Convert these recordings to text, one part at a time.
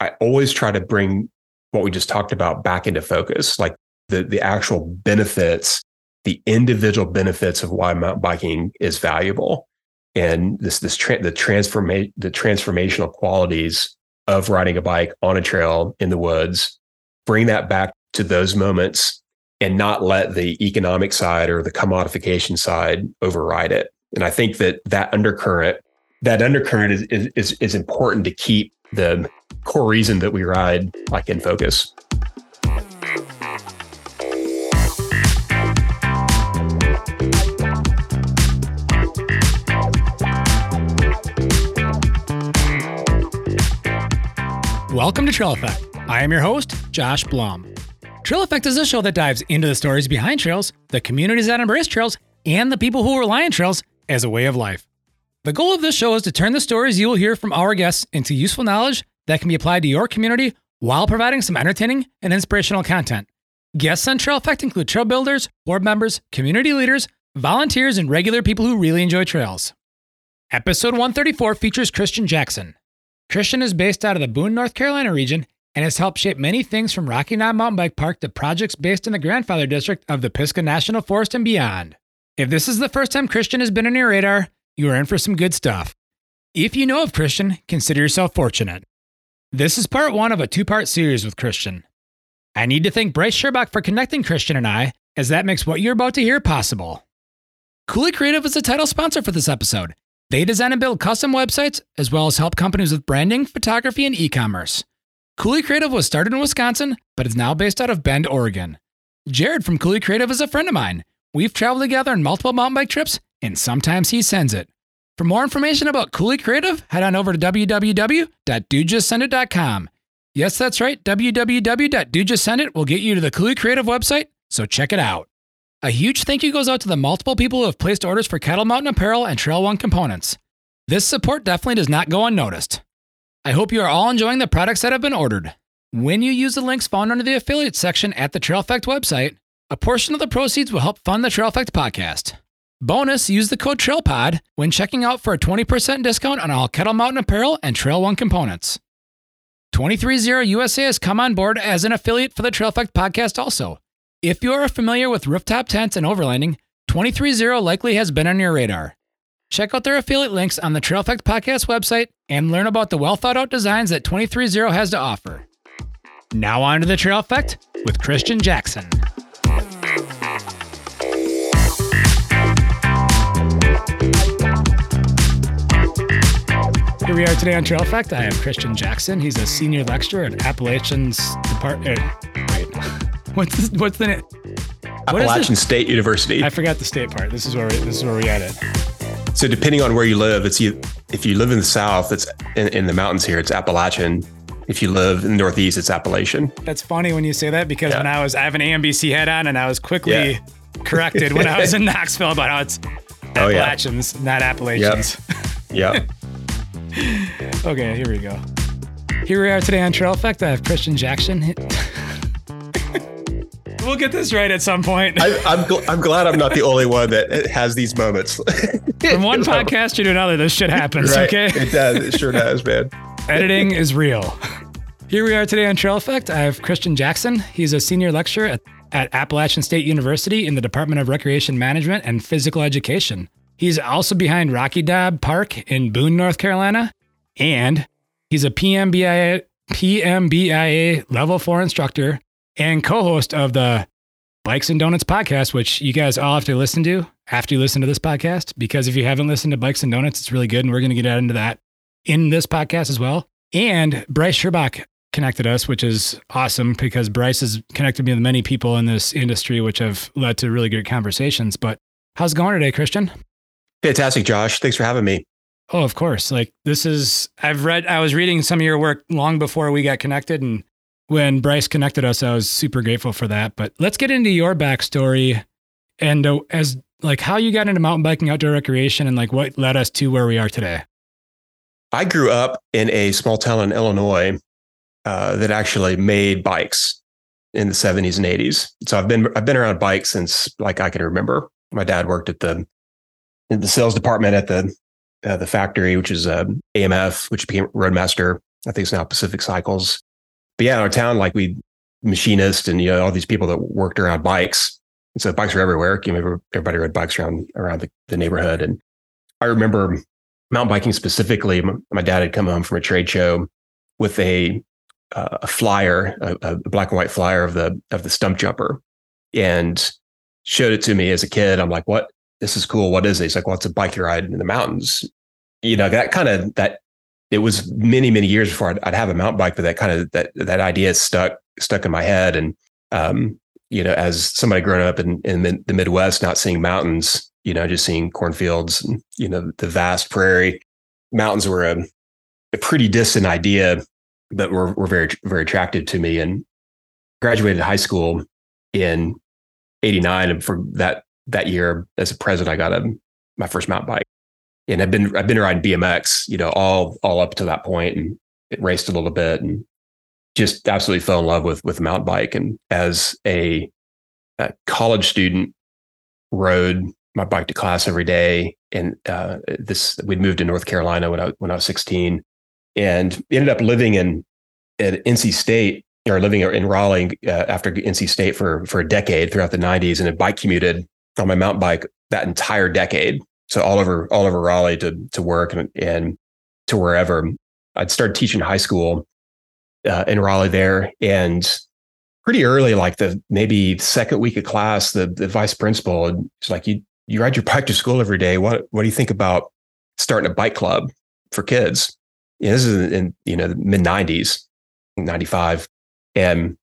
I always try to bring what we just talked about back into focus, like the the actual benefits, the individual benefits of why mountain biking is valuable, and this this tra- the transformation the transformational qualities of riding a bike on a trail in the woods. Bring that back to those moments and not let the economic side or the commodification side override it. And I think that that undercurrent, that undercurrent is, is, is important to keep the core reason that we ride like in focus. Welcome to Trail Effect. I am your host, Josh Blum. Trail Effect is a show that dives into the stories behind trails, the communities that embrace trails, and the people who rely on trails as a way of life. The goal of this show is to turn the stories you will hear from our guests into useful knowledge that can be applied to your community while providing some entertaining and inspirational content. Guests on Trail Effect include trail builders, board members, community leaders, volunteers, and regular people who really enjoy trails. Episode 134 features Kristian Jackson. Kristian is based out of the Boone, North Carolina region and has helped shape many things from Rocky Knob Mountain Bike Park to projects based in the grandfather district of the Pisgah National Forest and beyond. If this is the first time Kristian has been on your radar, you are in for some good stuff. If you know of Kristian, consider yourself fortunate. This is part one of a two part series with Kristian. I need to thank Bryce Sherbach for connecting Kristian and I, as that makes what you're about to hear possible. Cooley Creative is the title sponsor for this episode. They design and build custom websites, as well as help companies with branding, photography, and e commerce. Cooley Creative was started in Wisconsin, but is now based out of Bend, Oregon. Jared from Cooley Creative is a friend of mine. We've traveled together on multiple mountain bike trips, and sometimes he sends it. For more information about Cooley Creative, head on over to www.dudejustsendit.com. Yes, that's right. www.dudejustsendit will get you to the Cooley Creative website, so check it out. A huge thank you goes out to the multiple people who have placed orders for Kettle Mountain apparel and Trail One components. This support definitely does not go unnoticed. I hope you are all enjoying the products that have been ordered. When you use the links found under the affiliate section at the Trail Effect website, a portion of the proceeds will help fund the Trail Effect podcast. Bonus, use the code TRAILPOD when checking out for a 20% discount on all Kettle Mountain apparel and Trail One components. 230 USA has come on board as an affiliate for the Trail Effect podcast also. If you are familiar with rooftop tents and overlanding, 230 likely has been on your radar. Check out their affiliate links on the Trail Effect Podcast website and learn about the well thought out designs that 230 has to offer. Now on to the Trail Effect with Kristian Jackson. Here we are today on Trail Effect. I have Kristian Jackson. He's a senior lecturer at Appalachian's Department. Er, wait, what's the, what's the name? Appalachian? State University. I forgot the state part. This is where we, this is where we at it. So depending on where you live, it's you, if you live in the south, it's in, in the mountains here, it's Appalachian. If you live in the northeast, it's Appalachian. That's funny when you say that because Yeah. when I was I have an AMBC head on and I was quickly Yeah. corrected when I was in Knoxville about how it's Oh, yeah. Appalachians, not Appalachians. Yeah. okay, here we go. Here we are today on Trail Effect. I have Kristian Jackson. we'll get this right at some point. I, I'm, gl- I'm glad I'm not the only one that has these moments. From one podcaster to another, this shit happens, Right. okay? It does. It sure does, man. Editing is real. Here we are today on Trail Effect. I have Kristian Jackson. He's a senior lecturer at, at Appalachian State University in the Department of Recreation Management and Physical Education. He's also behind Rocky Knob Park in Boone, North Carolina, and he's a PMBIA, PMBIA level four instructor and co-host of the Bikes and Donuts podcast, which you guys all have to listen to after you listen to this podcast. Because if you haven't listened to Bikes and Donuts, it's really good, and we're going to get into that in this podcast as well. And Bryce Sherbach connected us, which is awesome because Bryce has connected me with many people in this industry, which have led to really good conversations. But how's it going today, Kristian? Fantastic, Josh. Thanks for having me. Oh, of course. Like this is I've read I was reading some of your work long before we got connected and when Bryce connected us, I was super grateful for that. But let's get into your backstory and uh, as like how you got into mountain biking, outdoor recreation, and like what led us to where we are today. I grew up in a small town in Illinois uh, that actually made bikes in the 70s and 80s. So I've been I've been around bikes since like I can remember. My dad worked at the the sales department at the uh, the factory, which is uh, AMF, which became Roadmaster I think it's now Pacific Cycles. But yeah, in our town, like we machinists and you know all these people that worked around bikes. And so bikes were everywhere. You everybody rode bikes around around the, the neighborhood. And I remember mountain biking specifically. My, my, dad had come home from a trade show with a uh, a flyer, a, a, black and white flyer of the of the Stumpjumper, and showed it to me as a kid. I'm like, "What? This is cool. What is it?" He's like, "Well, it's a bike ride in the mountains." You know, that kind of that. It was many many years before I'd, I'd have a mountain bike, but that kind of that that idea stuck stuck in my head. And um, you know, as somebody growing up in in the Midwest, not seeing mountains, you know, just seeing cornfields and you know the vast prairie, mountains were a, a pretty distant idea but were were very very attractive to me. And graduated high school in '89, and for that that year as a present, I got a my first mountain bike, and I've been I've been riding BMX, you know, all all up to that point, and it raced a little bit, and just absolutely fell in love with with mountain bike. And as a, a college student, rode my bike to class every day. And uh, this we'd moved to North Carolina when I when I was 16, and ended up living in at NC State or living in Raleigh uh, after NC State for for a decade throughout the 90s, and had bike commuted on my mountain bike that entire decade. So all over all over Raleigh to to work and, and to wherever. I'd started teaching high school uh, in Raleigh there, and pretty early, like the maybe second week of class, the the vice principal is like, "You you ride your bike to school every day. What what do you think about starting a bike club for kids?" Yeah, this is in you know the mid '90s, '95, and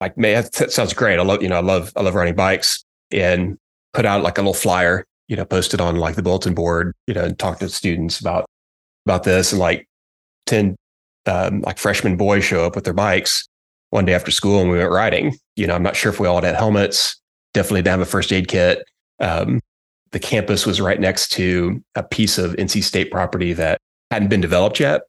like, man, that sounds great. I love you know I love I love riding bikes, and put out like a little flyer, you know, posted on like the bulletin board, you know, and talk to students about about this, and like ten um, like freshman boys show up with their bikes one day after school, and we went riding. You know, I'm not sure if we all had helmets. Definitely didn't have a first aid kit. Um, the campus was right next to a piece of NC State property that hadn't been developed yet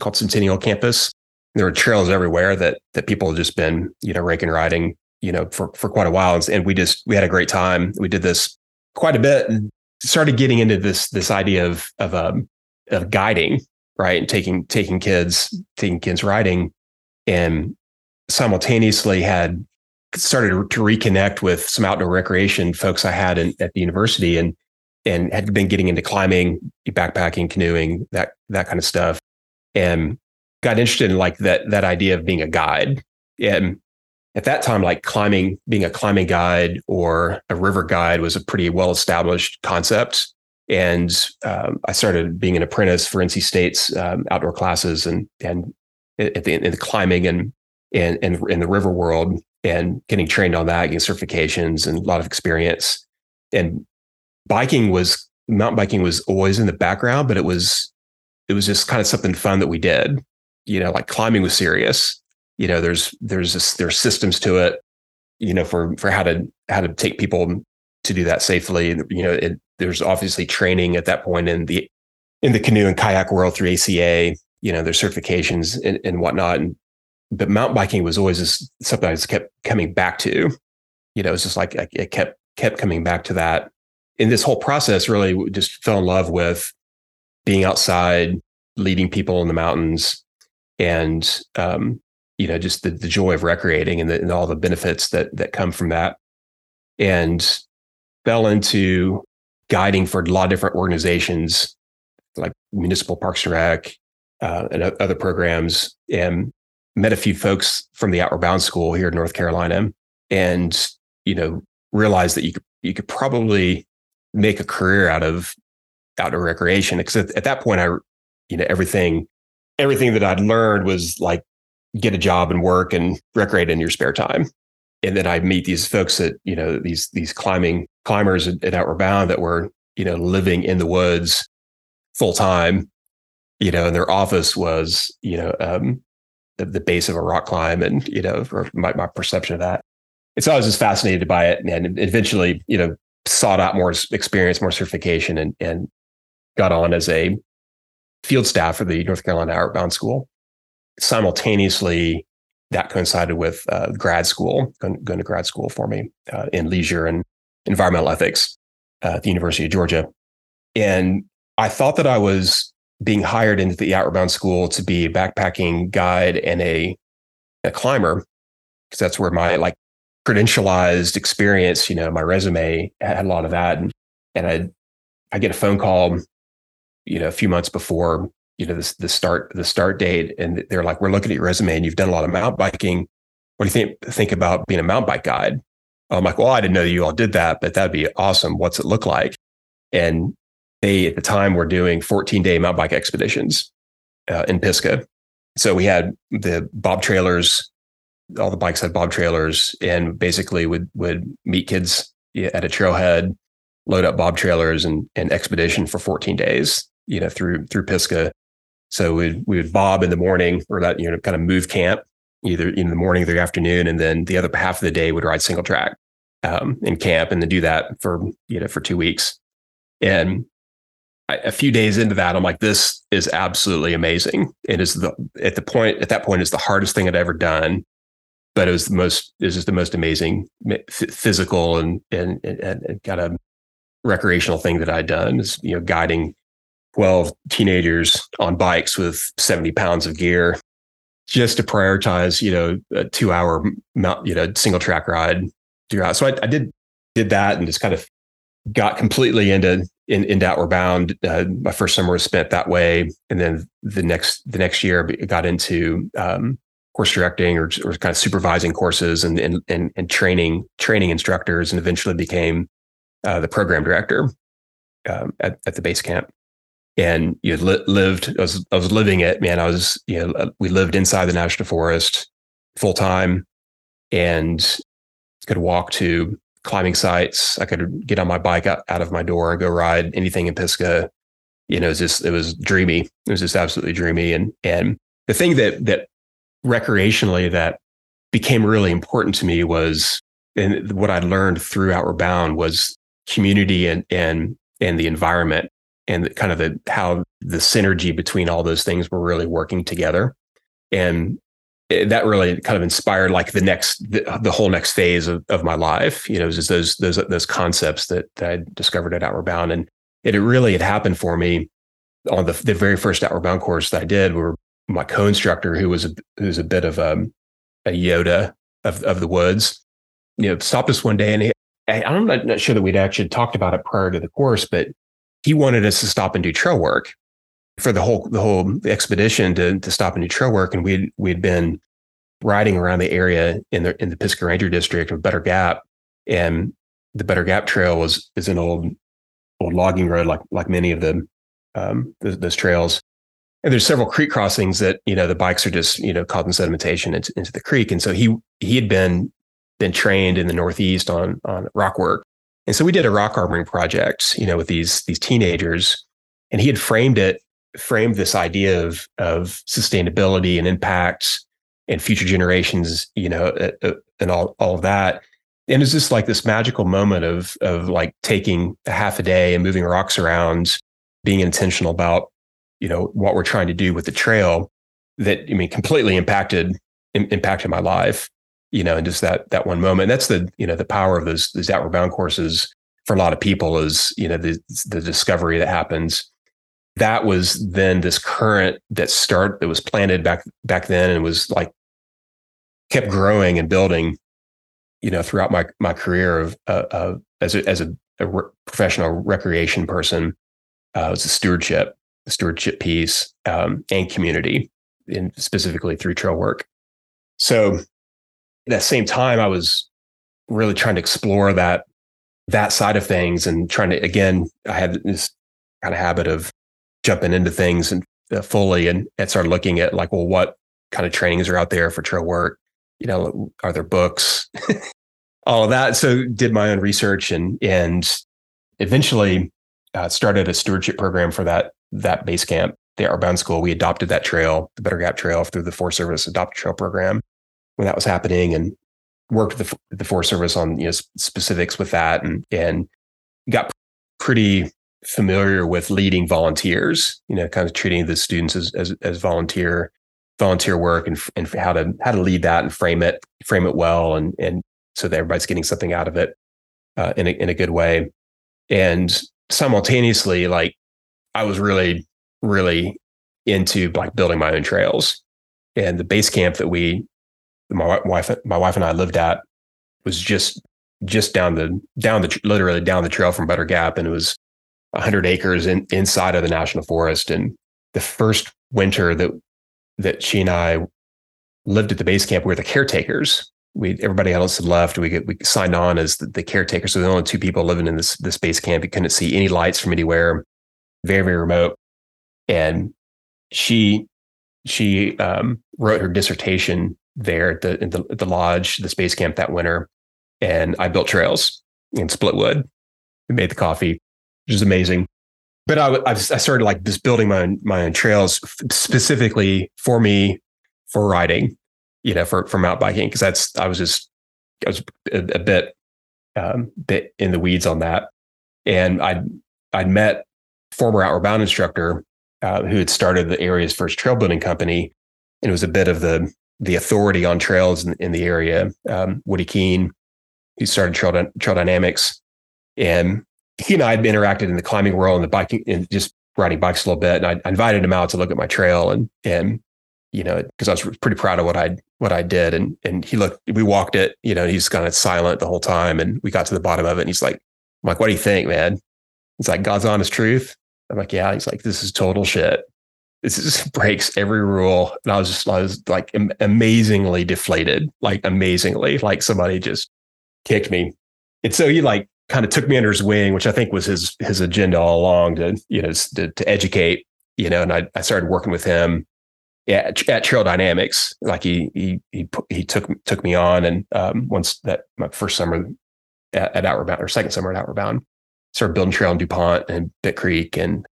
called Centennial Campus. There were trails everywhere that that people had just been, you know, raking riding, you know, for for quite a while. And we just we had a great time. We did this quite a bit and started getting into this this idea of of um of guiding, right? And taking taking kids, taking kids riding and simultaneously had started to reconnect with some outdoor recreation folks I had in, at the university and and had been getting into climbing, backpacking, canoeing, that that kind of stuff and got interested in like that that idea of being a guide. And at that time, like climbing, being a climbing guide or a river guide was a pretty well established concept. And um, I started being an apprentice for NC State's um, outdoor classes and and at the, in the climbing and and and in the river world and getting trained on that, getting certifications and a lot of experience. And biking was mountain biking was always in the background, but it was it was just kind of something fun that we did. You know, like climbing was serious. You know, there's there's there's systems to it. You know, for for how to how to take people to do that safely. You know, it, there's obviously training at that point in the in the canoe and kayak world through ACA. You know, there's certifications and, and whatnot. And but mountain biking was always just something I just kept coming back to. You know, it's just like it kept kept coming back to that. and this whole process, really just fell in love with being outside, leading people in the mountains, and um, you know, just the, the joy of recreating and, the, and all the benefits that that come from that. And fell into guiding for a lot of different organizations like municipal parks and rec uh, and other programs and met a few folks from the outward bound school here in north carolina and you know realized that you could you could probably make a career out of outdoor recreation. Because at, at that point, I, you know, everything, everything that I'd learned was like get a job and work and recreate in your spare time. And then I meet these folks that, you know, these, these climbing climbers at, at Outward Bound that were, you know, living in the woods full time, you know, and their office was, you know, um, the, the base of a rock climb and, you know, my, my perception of that. And so I was just fascinated by it and eventually, you know, sought out more experience, more certification and, and got on as a field staff for the North Carolina Outward Bound School. Simultaneously, that coincided with uh, grad school, going, to grad school for me uh, in leisure and environmental ethics at the University of Georgia. And I thought that I was being hired into the Outward Bound School to be a backpacking guide and a, a climber, because that's where my like credentialized experience, you know, my resume had a lot of that. And, and I, I get a phone call, you know, a few months before, you know, this, the start, the start date. And they're like, we're looking at your resume and you've done a lot of mountain biking. What do you think, think about being a mountain bike guide? I'm like, well, I didn't know you all did that, but that'd be awesome. What's it look like? And they, at the time, were doing 14 day mountain bike expeditions uh, in Pisgah. So we had the bob trailers all the bikes had bob trailers and basically would would meet kids at a trailhead, load up bob trailers and and expedition for 14 days, you know, through through Pisgah. So we we would bob in the morning or that, you know, kind of move camp either in the morning or the afternoon. And then the other half of the day would ride single track um, in camp and then do that for, you know, for two weeks. And I, a few days into that, I'm like, this is absolutely amazing. It is the, at the point, at that point, is the hardest thing I'd ever done but it was the most it was the most amazing physical and and and, and kind of recreational thing that I'd done is you know guiding 12 teenagers on bikes with 70 pounds of gear just to prioritize you know a two hour you know single track ride throughout. So I, I did did that and just kind of got completely into in, into outward bound. Uh, my first summer was spent that way. And then the next the next year I got into um, course directing or, or kind of supervising courses and, and, and, and training, training instructors and eventually became uh, the program director um, at, at the base camp. And you li- lived, I was, I was living it, man. I was, you know, uh, we lived inside the national forest full time and could walk to climbing sites. I could get on my bike out, out of my door and go ride anything in Pisgah. You know, it was just, it was dreamy. It was just absolutely dreamy. And, and the thing that, that recreationally that became really important to me was and what I learned through Outward Bound was community and and and the environment and kind of the how the synergy between all those things were really working together. And that really kind of inspired like the next the, the whole next phase of, of my life you know just those those those concepts that, that i discovered at outward bound. And it, really had happened for me on the, the very first outward bound course that i did were my co-instructor who was a who's a bit of a, um, a Yoda of of the woods, you know, stopped us one day and he, I'm not, not sure that we'd actually talked about it prior to the course, but he wanted us to stop and do trail work for the whole the whole expedition to to stop and do trail work, and we we'd been riding around the area in the in the Pisgah Ranger District of Butter Gap, and the Butter Gap Trail was is an old old logging road like like many of the um, those, those trails, and there's several creek crossings that you know the bikes are just you know causing sedimentation into, into the creek. And so he he had been been trained in the northeast on on rock work and so we did a rock armoring project you know with these these teenagers. And he had framed it framed this idea of of sustainability and impacts and future generations you know uh, uh, and all all of that. And it's just like this magical moment of of like taking a half a day and moving rocks around being intentional about you know what we're trying to do with the trail that i mean completely impacted impacted my life you know and just that that one moment that's the you know the power of those those outward bound courses for a lot of people is you know the the discovery that happens that was then this current that start that was planted back back then and was like kept growing and building you know throughout my my career of uh, uh, as a as a, a re- professional recreation person uh, was a stewardship stewardship piece um, and community, and specifically through trail work. So that same time, I was really trying to explore that that side of things and trying to again, I had this kind of habit of jumping into things and uh, fully and, and started looking at like, well, what kind of trainings are out there for trail work? You know, are there books? All of that. So did my own research and and eventually uh, started a stewardship program for that that base camp, the Outward Bound School. We adopted that trail, the Butter Gap Trail, through the Forest Service Adopt Trail program when that was happening, and worked with the, the Forest Service on you know specifics with that, and and got pretty familiar with leading volunteers. You know, kind of treating the students as as, as volunteer volunteer work and and how to how to lead that and frame it frame it well and and so that everybody's getting something out of it uh, in a in a good way. And simultaneously, like I was really really into like building my own trails. And the base camp that we, my wife, my wife and I lived at was just just down the down the literally down the trail from Butter Gap, and it was 100 acres in, inside of the national forest. And the first winter that that she and I lived at the base camp, we were the caretakers. We everybody else had left. We we signed on as the, the caretakers. So the only two people living in this this base camp. You couldn't see any lights from anywhere. Very very remote. And she she um, wrote her dissertation there at the, the the lodge, the space camp that winter, and I built trails in Splitwood. We made the coffee, which is amazing. But I, I started like just building my own, my own trails specifically for me for riding, you know, for for mountain biking because that's I was just I was a, a bit um, bit in the weeds on that, and I I'd, I'd met former Outward Bound instructor uh, who had started the area's first trail building company, and it was a bit of the the authority on trails in, in the area. Um, Woody Keen, who started Trail, trail Dynamics, and he and I had interacted in the climbing world and the biking and just riding bikes a little bit. And I, I invited him out to look at my trail and and you know because I was pretty proud of what I what I did. And and he looked, we walked it, you know, he's kind of silent the whole time. And we got to the bottom of it, and he's like, I'm like, what do you think, man? It's like God's honest truth. I'm like, yeah. He's like, this is total shit. This just breaks every rule. And I was just, I was like amazingly deflated, like amazingly, like somebody just kicked me. And so he like kind of took me under his wing, which I think was his his agenda all along to you know to, to educate, you know. And I, I started working with him at, at Trail Dynamics. Like he he he he took took me on, and um, once that my first summer at, at Outward Bound or second summer at Outward Bound, started building trail in DuPont and Bent Creek and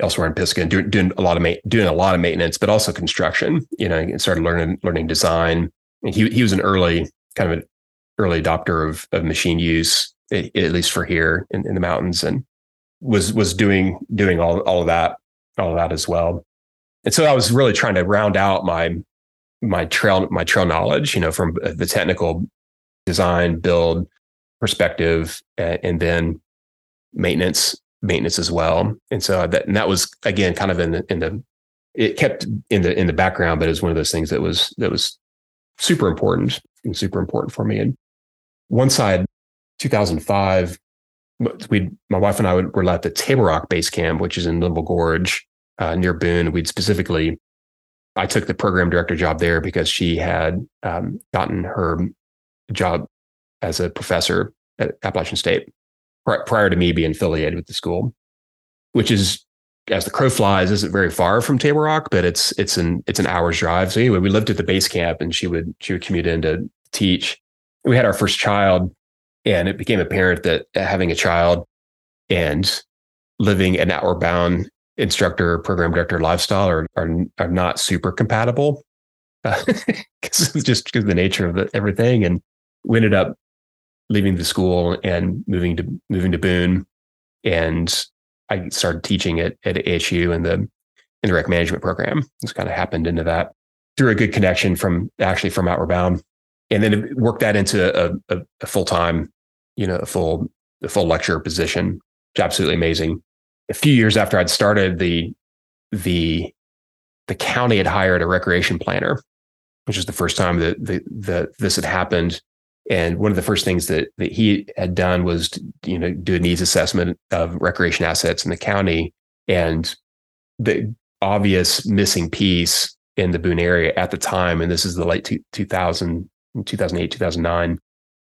elsewhere in Pisgah, doing, doing a lot of ma- doing a lot of maintenance, but also construction. You know, and started learning learning design. And he he was an early kind of an early adopter of of machine use, at least for here in, in the mountains, and was was doing doing all all of that all of that as well. And so I was really trying to round out my my trail my trail knowledge, you know, from uh, the technical design build perspective, and then maintenance maintenance as well. And so that and that was again kind of in the in the it kept in the in the background, but it was one of those things that was that was super important and super important for me. And one side, 2005, we my wife and I would, were at the Table Rock Base Camp, which is in Linville Gorge uh, near Boone. We'd specifically, I took the program director job there because she had um, gotten her job as a professor at Appalachian State prior to me being affiliated with the school, which is as the crow flies, isn't very far from Table Rock, but it's it's an it's an hour's drive. So anyway, we lived at the base camp, and she would she would commute in to teach. We had our first child, and it became apparent that having a child and living an outward bound instructor, program director lifestyle are are, are not super compatible because uh, just because the nature of the, everything. And we ended up leaving the school and moving to moving to Boone, and I started teaching at at ASU in the in the rec management program. It's kind of happened into that through a good connection from actually from Outward Bound, and then worked that into a, a, a full time, you know, a full a full lecture position. Which absolutely amazing. A few years after I'd started the the the county had hired a recreation planner, which is the first time that the, that this had happened. And one of the first things that, that he had done was, you know, do a needs assessment of recreation assets in the county. And the obvious missing piece in the Boone area at the time, and this is the late two, 2000, 2008, 2009,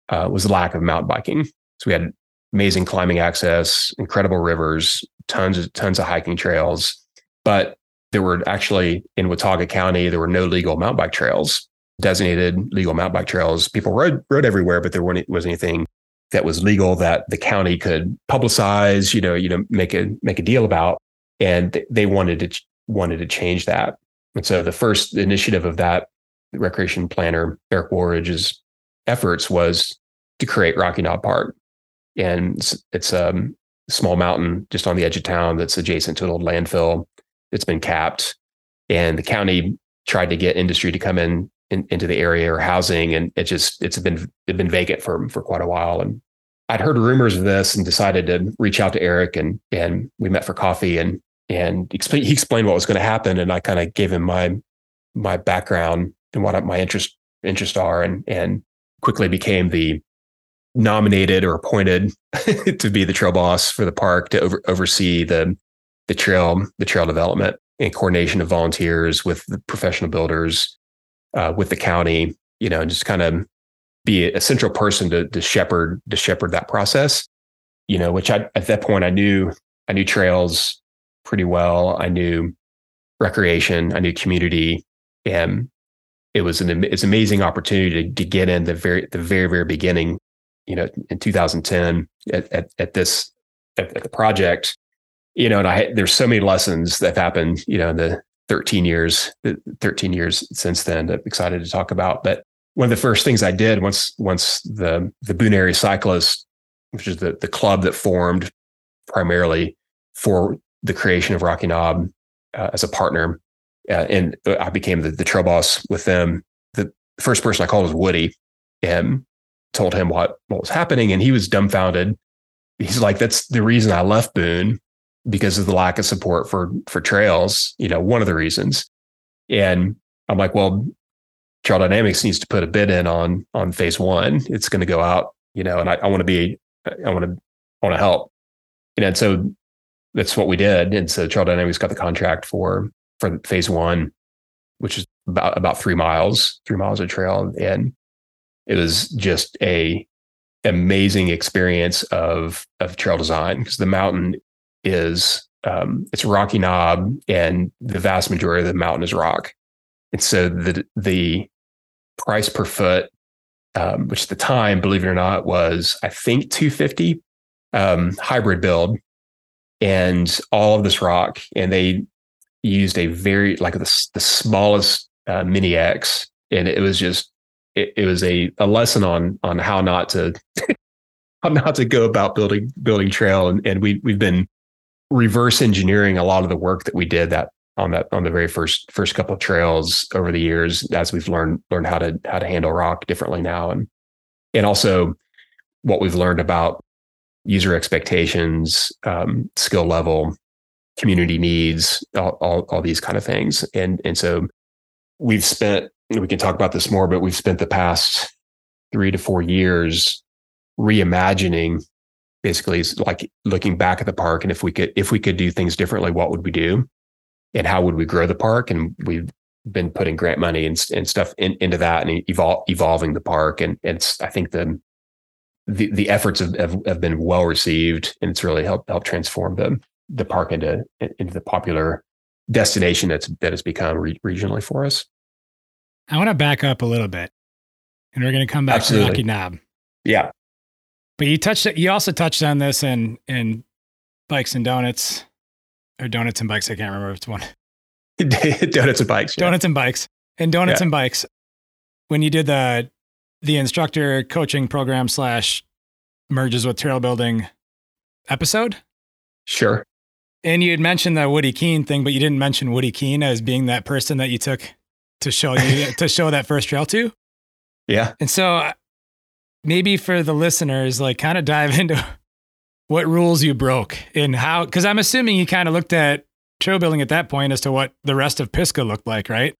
uh, was the lack of mountain biking. So we had amazing climbing access, incredible rivers, tons of tons of hiking trails, but there were actually in Watauga County there were no legal mountain bike trails designated legal mountain bike trails. People rode rode everywhere, but there was anything that was legal that the county could publicize, you know, you know, make a make a deal about. And they wanted to wanted to change that. And so the first initiative of that recreation planner, Eric Woolridge's efforts was to create Rocky Knob Park. And it's, it's a small mountain just on the edge of town that's adjacent to an old landfill. It's been capped. And the county tried to get industry to come in in, into the area or housing, and it just it's been it's been vacant for for quite a while. And I'd heard rumors of this and decided to reach out to Eric, and and we met for coffee, and and explain, he explained what was going to happen, and I kind of gave him my my background and what my interest interests are, and and quickly became the nominated or appointed to be the trail boss for the park to over, oversee the the trail the trail development and coordination of volunteers with the professional builders, uh, with the county, you know, and just kind of be a central person to, to shepherd to shepherd that process. You know, which I at that point I knew I knew trails pretty well. I knew recreation, I knew community, and it was an it's amazing opportunity to, to get in the very the very very beginning. You know, in 2010 at at, at this at, at the project, you know, and I there's so many lessons that have happened. You know, in the 13 years 13 years since then. I'm excited to talk about, but one of the first things I did once once the the Boone Cyclists, which is the the club that formed primarily for the creation of Rocky Knob uh, as a partner, uh, and I became the, the trail boss with them. The first person I called was Woody, and told him what what was happening, and he was dumbfounded. He's like, "That's the reason I left Boone because of the lack of support for for trails." You know, one of the reasons. And I'm like, "Well, Trail Dynamics needs to put a bid in on on phase one. It's going to go out, you know, and I, I want to be, I want to, I want to help, you know, and so that's what we did. And so Trail Dynamics got the contract for for phase one, which is about about three miles, three miles of trail, and it was just a amazing experience of of trail design because the mountain is um, it's rocky knob and the vast majority of the mountain is rock. And so the the price per foot, um, which at the time, believe it or not, was I think 250 um, hybrid build, and all of this rock, and they used a very like the, the smallest uh, mini X, and it was just it, it was a, a lesson on on how not to how not to go about building building trail, and and we we've been reverse engineering a lot of the work that we did that on that on the very first first couple of trails over the years as we've learned learned how to how to handle rock differently now. And and also what we've learned about user expectations um, skill level community needs all, all, all these kind of things. And and so we've spent we can talk about this more but we've spent the past three to four years reimagining basically it's like looking back at the park and if we could if we could do things differently what would we do and how would we grow the park? And we've been putting grant money and, and stuff in, into that and evol- evolving the park. And, and it's, I think the, the, the efforts have, have, have, been well received and it's really helped, helped transform the, the park into, into the popular destination that's, that has become re- regionally for us. I want to back up a little bit and we're going to come back Absolutely. to Rocky Knob. Yeah. But you touched, you also touched on this in, in bikes and donuts or donuts and bikes. I can't remember which one. donuts and bikes. Yeah. Donuts and bikes. And donuts yeah. and bikes. When you did the the instructor coaching program slash merges with trail building episode. Sure. And you had mentioned the Woody Keen thing, but you didn't mention Woody Keen as being that person that you took to show you to show that first trail to. Yeah. And so maybe for the listeners, like kind of dive into what rules you broke and how, because I'm assuming you kind of looked at trail building at that point as to what the rest of Pisgah looked like, right?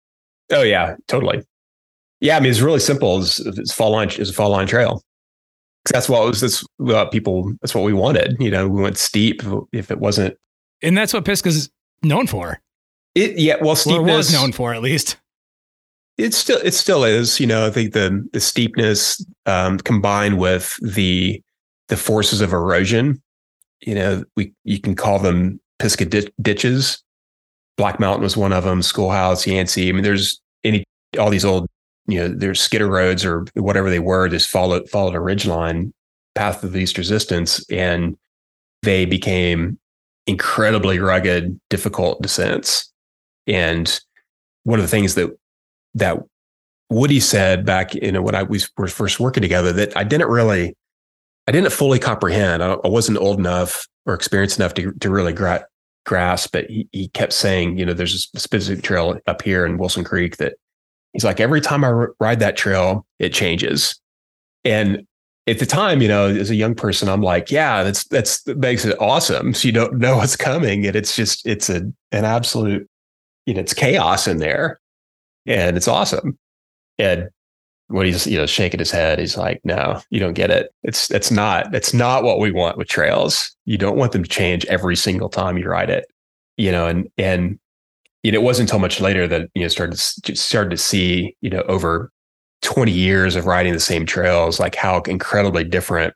Oh yeah, totally. Yeah, I mean it's really simple. It's, it's fall line is a fall line trail. That's what was this what people that's what we wanted. You know, we went steep if it wasn't. And that's what Pisgah's known for. It yeah, well steepness well, was known for at least. It still it still is. You know, I think the the steepness um, combined with the the forces of erosion. You know, we you can call them Pisgah ditches. Black Mountain was one of them. Schoolhouse, Yancey. I mean, there's any all these old, you know, there's skidder roads or whatever they were. Just followed followed a ridgeline path of least resistance, and they became incredibly rugged, difficult descents. And one of the things that that Woody said back, you know, when I we were first working together, that I didn't really I didn't fully comprehend. I, I wasn't old enough or experienced enough to, to really gra- grasp. But he, he kept saying, you know, there's a specific trail up here in Wilson Creek that he's like, every time I r- ride that trail, it changes. And at the time, you know, as a young person, I'm like, yeah, that's that's that makes it awesome. So you don't know what's coming, and it's just it's a an absolute, you know, it's chaos in there, and it's awesome. And when he's you know shaking his head, he's like, no, you don't get it. It's it's not it's not what we want with trails. You don't want them to change every single time you ride it, you know, and and you know, it wasn't until much later that you know started started to see you know over 20 years of riding the same trails, like how incredibly different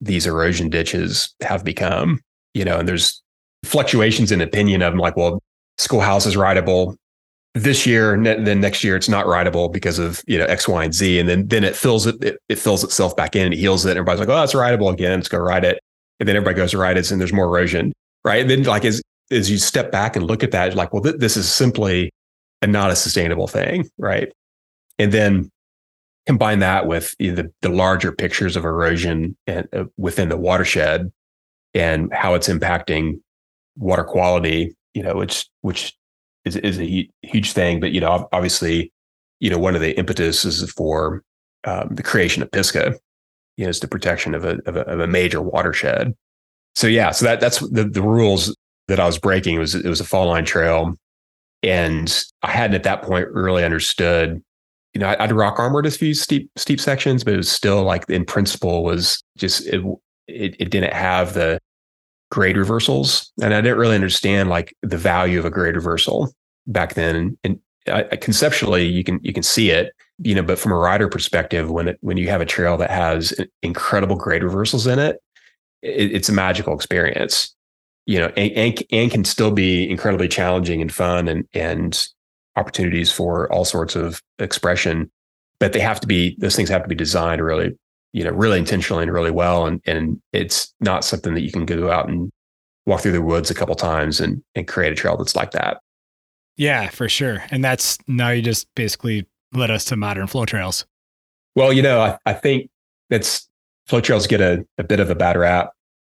these erosion ditches have become, you know, and there's fluctuations in opinion of them like, well, schoolhouse is rideable this year, and then next year it's not rideable because of, you know, X, Y, and Z. And then, then it fills it, it, it fills itself back in, it heals it. And everybody's like, oh, it's rideable again. Let's go ride it. And then everybody goes to ride it and there's more erosion. Right. And then like as, as you step back and look at that, like, well, th- this is simply a not a sustainable thing. Right. And then combine that with the, the larger pictures of erosion and, uh, within the watershed and how it's impacting water quality, you know, which which is, is a huge thing. But you know, obviously, you know, one of the impetuses for um, the creation of Pisgah, you know, is the protection of a, of a, of a major watershed. So yeah, so that that's the the rules that I was breaking. It was it was a fall line trail, and I hadn't at that point really understood you know, I'd rock armored a few steep steep sections, but it was still like in principle was just it, it, it didn't have the grade reversals, and I didn't really understand like the value of a grade reversal back then. And, I, conceptually, you can you can see it, you know, but from a rider perspective, when it when you have a trail that has incredible grade reversals in it, it it's a magical experience. You know, and, and, and, can still be incredibly challenging and fun and and opportunities for all sorts of expression, but they have to be those things have to be designed really, you know, really intentionally and really well. And and it's not something that you can go out and walk through the woods a couple times and and create a trail that's like that. Yeah, for sure. And that's now you just basically led us to modern flow trails. Well, you know, I, I think that's flow trails get a, a bit of a bad rap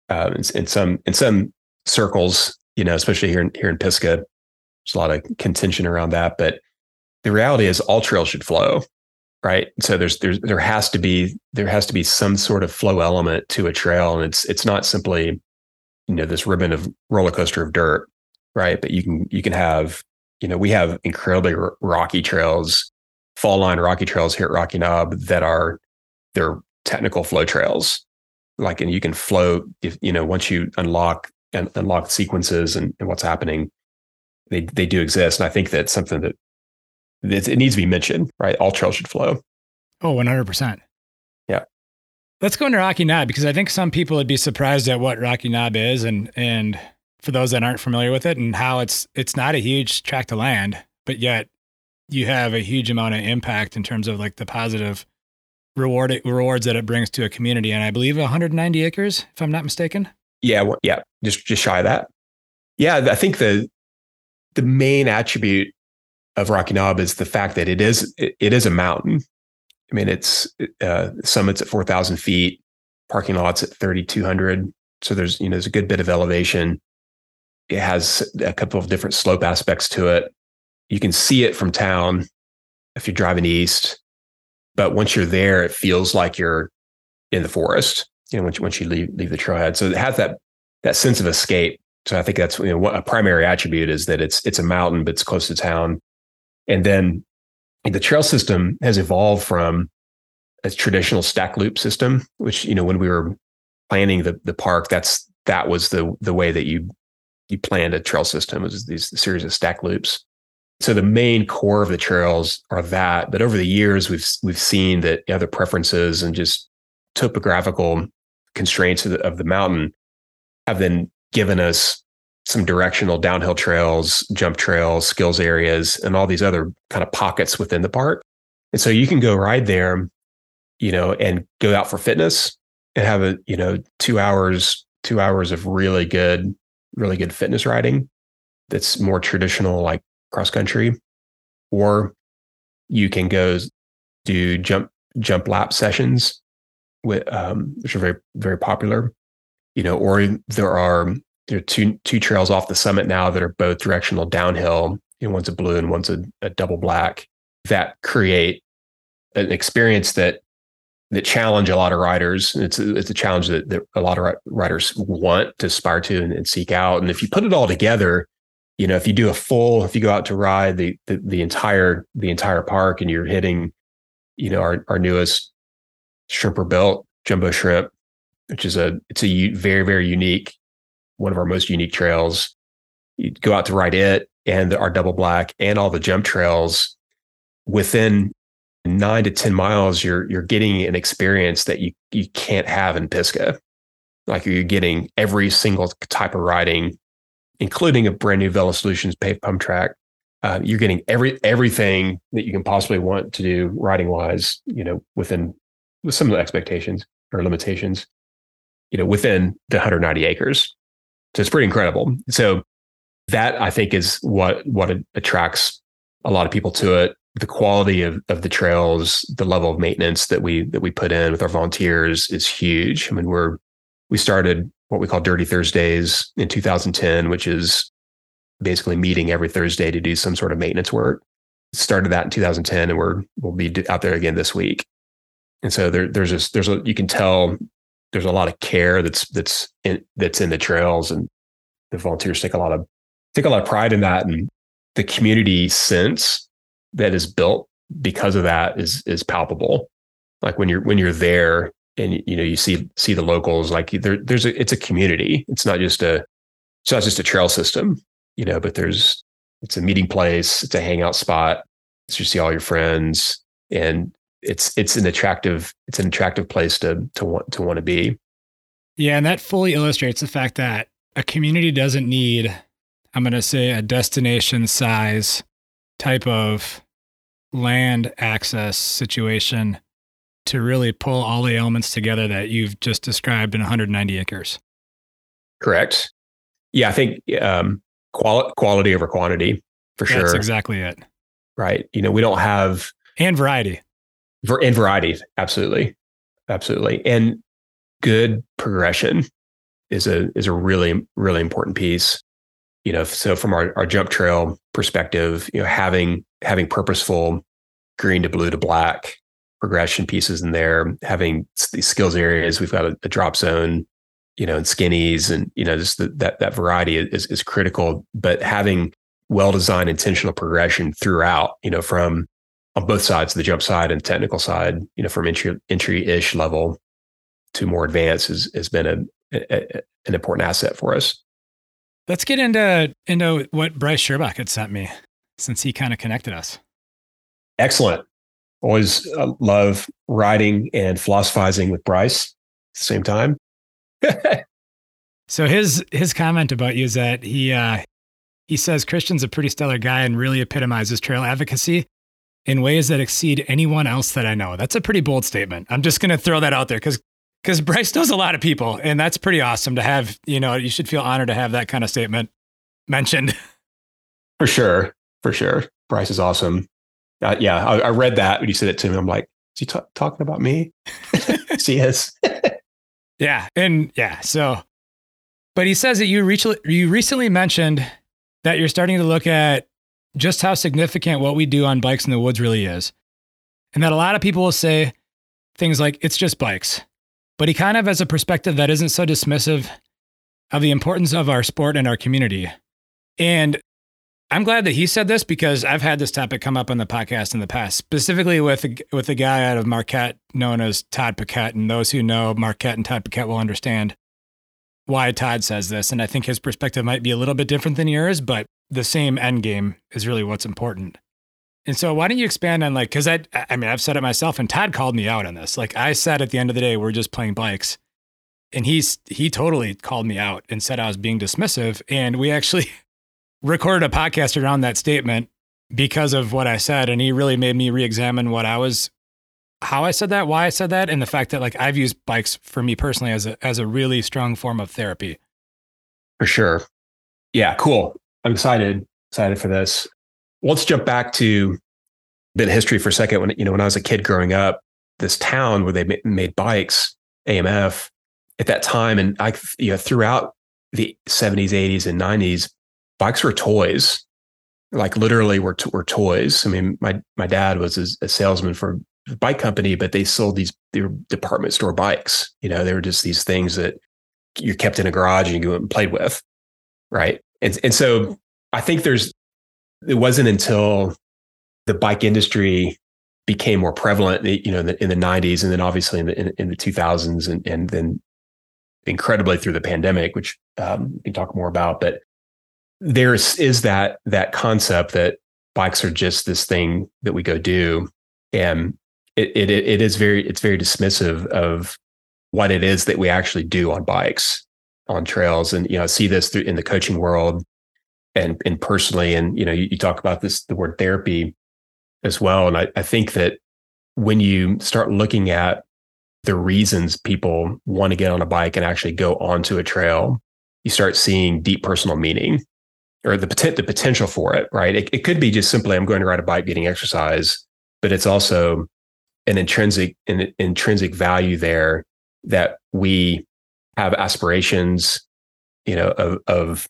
uh, in, in, some in some circles, you know, especially here in here in Pisgah. There's a lot of contention around that, but the reality is all trails should flow, right? So there's there's there has to be there has to be some sort of flow element to a trail, and it's it's not simply you know this ribbon of roller coaster of dirt, right? But you can you can have you know we have incredibly rocky trails, fall line rocky trails here at Rocky Knob that are they're technical flow trails, like and you can flow if you know once you unlock and unlock sequences and, and what's happening they they do exist, and I think that's something that it needs to be mentioned. Right, all trails should flow. Oh, Oh, one hundred percent. Yeah. Let's go into Rocky Knob because I think some people would be surprised at what Rocky Knob is, and and for those that aren't familiar with it, and how it's it's not a huge tract of land, but yet you have a huge amount of impact in terms of like the positive reward rewards that it brings to a community. And I believe 190 acres, if I'm not mistaken. Yeah, well, yeah, just just shy of that. Yeah, I think the the main attribute of Rocky Knob is the fact that it is it, it is a mountain. I mean, it's uh, summits at four thousand feet, parking lots at thirty two hundred. So there's you know there's a good bit of elevation. It has a couple of different slope aspects to it. You can see it from town if you're driving east, but once you're there, it feels like you're in the forest. You know, once you, once you leave leave the trailhead, so it has that that sense of escape so I think that's you know, a primary attribute is that it's it's a mountain, but it's close to town. And then the trail system has evolved from a traditional stack loop system, which you know when we were planning the the park, that's that was the the way that you you planned a trail system was these series of stack loops. So the main core of the trails are that, but over the years we've we've seen that other preferences and just topographical constraints of the, of the mountain have then given us some directional downhill trails, jump trails, skills areas, and all these other kind of pockets within the park. And so you can go ride there, you know, and go out for fitness and have a, you know, two hours, two hours of really good, really good fitness riding that's more traditional, like cross country. Or you can go do jump jump lap sessions with um, which are very very popular you know, or there are there are two two trails off the summit now that are both directional downhill. Know, one's a blue and one's a, a double black that create an experience that that challenge a lot of riders. It's a, it's a challenge that, that a lot of riders want to aspire to and, and, seek out. And if you put it all together, you know, if you do a full, if you go out to ride the the, the entire the entire park and you're hitting, you know, our our newest shrimper belt jumbo shrimp, which is a it's a very very unique, one of our most unique trails. You go out to ride it and our double black and all the jump trails within nine to 10 miles, you're, you're getting an experience that you, you can't have in Pisgah. Like you're getting every single type of riding, including a brand new Velo Solutions paved pump track. Uh, you're getting every everything that you can possibly want to do riding wise, you know, within with some of the expectations or limitations, you know, within the 190 acres. So it's pretty incredible. So that I think is what what attracts a lot of people to it the quality of, of the trails, the level of maintenance that we that we put in with our volunteers is huge. I mean, we're we started what we call Dirty Thursdays in 2010, which is basically meeting every Thursday to do some sort of maintenance work. Started that in 2010, and we're we'll be out there again this week. And so there, there's this there's a you can tell there's a lot of care that's that's in, that's in the trails, and the volunteers take a lot of take a lot of pride in that, and the community sense that is built because of that is is palpable. Like when you're when you're there and you know you see see the locals, like there there's a it's a community. It's not just a it's not just a trail system, you know, but there's it's a meeting place, it's a hangout spot. It's you see all your friends and it's it's an attractive it's an attractive place to to want to want to be. Yeah, and that fully illustrates the fact that a community doesn't need I'm going to say a destination size type of land access situation to really pull all the elements together that you've just described in 190 acres. Correct. Yeah, I think um, quali- quality over quantity for That's sure. That's exactly it. Right. You know, we don't have and variety. And variety, absolutely, absolutely, and good progression is a is a really really important piece. You know, so from our, our jump trail perspective, you know, having having purposeful green to blue to black progression pieces in there, having these skills areas, we've got a, a drop zone, you know, and skinnies, and you know, just the, that that variety is is critical. But having well designed intentional progression throughout, you know, from on both sides, the jump side and technical side, you know, from entry entry ish level to more advanced has has been a, a, an important asset for us. Let's get into into what Bryce Sherbach had sent me since he kind of connected us. Excellent. Always uh, love writing and philosophizing with Bryce at the same time. so his his comment about you is that he uh, he says Kristian's a pretty stellar guy and really epitomizes trail advocacy in ways that exceed anyone else that I know. That's a pretty bold statement. I'm just going to throw that out there because because Bryce knows a lot of people, and that's pretty awesome to have. You know, you should feel honored to have that kind of statement mentioned. For sure, for sure. Bryce is awesome. Uh, yeah, I, I, read that when you said it to me. I'm like, is he t- talking about me? he is. yeah, and yeah. So, but he says that you recently you recently mentioned that you're starting to look at just how significant what we do on bikes in the woods really is, and that a lot of people will say things like, "It's just bikes." but he kind of has a perspective that isn't so dismissive of the importance of our sport and our community. And I'm glad that he said this because I've had this topic come up on the podcast in the past, specifically with with a guy out of Marquette known as Todd Paquette. And those who know Marquette and Todd Paquette will understand why Todd says this. And I think his perspective might be a little bit different than yours, but the same end game is really what's important. And so why don't you expand on like because I I mean I've said it myself and Todd called me out on this. Like I said at the end of the day we're just playing bikes. And he's he totally called me out and said I was being dismissive. And we actually recorded a podcast around that statement because of what I said. And he really made me re-examine what I was how I said that, why I said that, and the fact that like I've used bikes for me personally as a as a really strong form of therapy. For sure. Yeah, cool. I'm excited, excited for this let's jump back to a bit of history for a second. When you know, when I was a kid growing up, this town where they made bikes, AMF, at that time, and I, you know, throughout the 70s, 80s, and 90s, bikes were toys. Like literally, were were toys. I mean, my my dad was a, a salesman for a bike company, but they sold these they were department store bikes. You know, they were just these things that you kept in a garage and you went and played with, right? And and so I think there's it wasn't until the bike industry became more prevalent, you know, in the, in the 90s, and then obviously in the in, in the 2000s, and and then incredibly through the pandemic, which um, we can talk more about. But there is is, that that concept that bikes are just this thing that we go do, and it it it is very it's very dismissive of what it is that we actually do on bikes on trails, and you know, I see this through in the coaching world and and personally, and you know, you, you talk about this the word therapy as well, and I, I think that when you start looking at the reasons people want to get on a bike and actually go onto a trail, you start seeing deep personal meaning or the, potent, the potential for it, right? It, it could be just simply, I'm going to ride a bike, getting exercise, but it's also an intrinsic, an intrinsic value there that we have aspirations, you know, of, of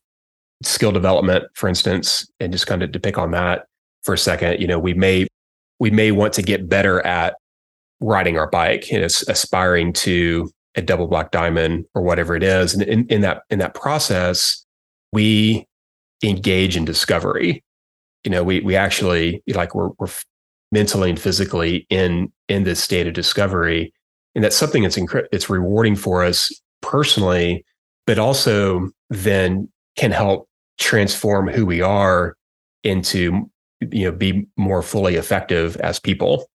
skill development, for instance, and just kind of to pick on that for a second, you know, we may, we may want to get better at riding our bike and it's aspiring to a double black diamond or whatever it is. And in, in that in that process, we engage in discovery. You know, we we actually like we're we're mentally and physically in in this state of discovery, and that's something that's incre- it's rewarding for us personally, but also then can help transform who we are into you know be more fully effective as people